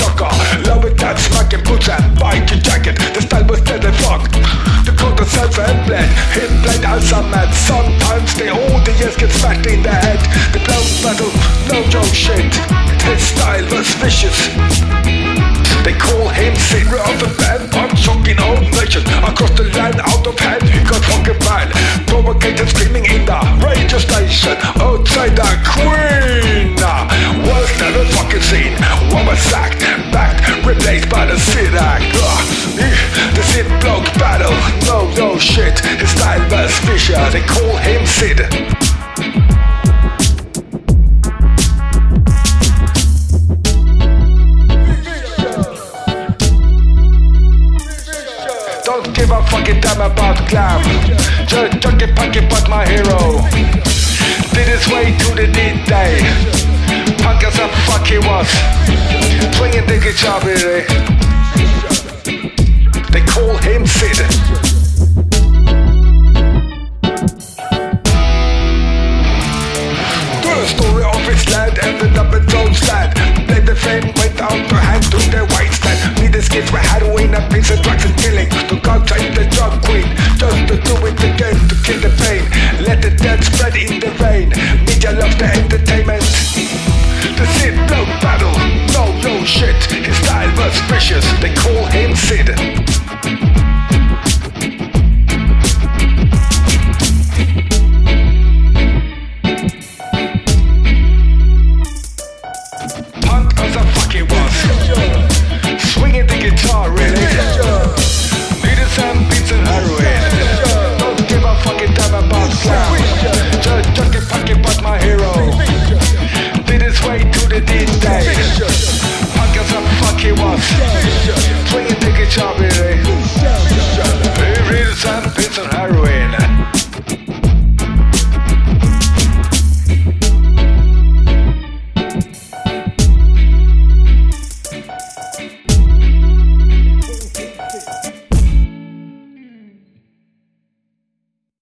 sucker Love it, that smacking boots and biking jacket. The style was dead and fucked The code self and blend Hit blend as a man. Sometimes the years get smacked in the head. The blow battle, no joke shit. His style was vicious. They call him singer of the band. I'm shocking all nation Across the land. Out of hand He got fucking mad Provocated screaming in the radio station. Sid Act. Uh, the Sid bloke battle, no no shit. His style was vicious. They call him Sid. Don't give a fucking damn about glam. Just junkie punky but my hero. Did his way to the D-Day. Punk as a fuck he was. Swinging guitar really. They call him Sid. The story of his lad ended up in Jones land. Blame the flame went out to hand to the white stand. Me the skits were heroin and piece of drugs and killing. Took out show.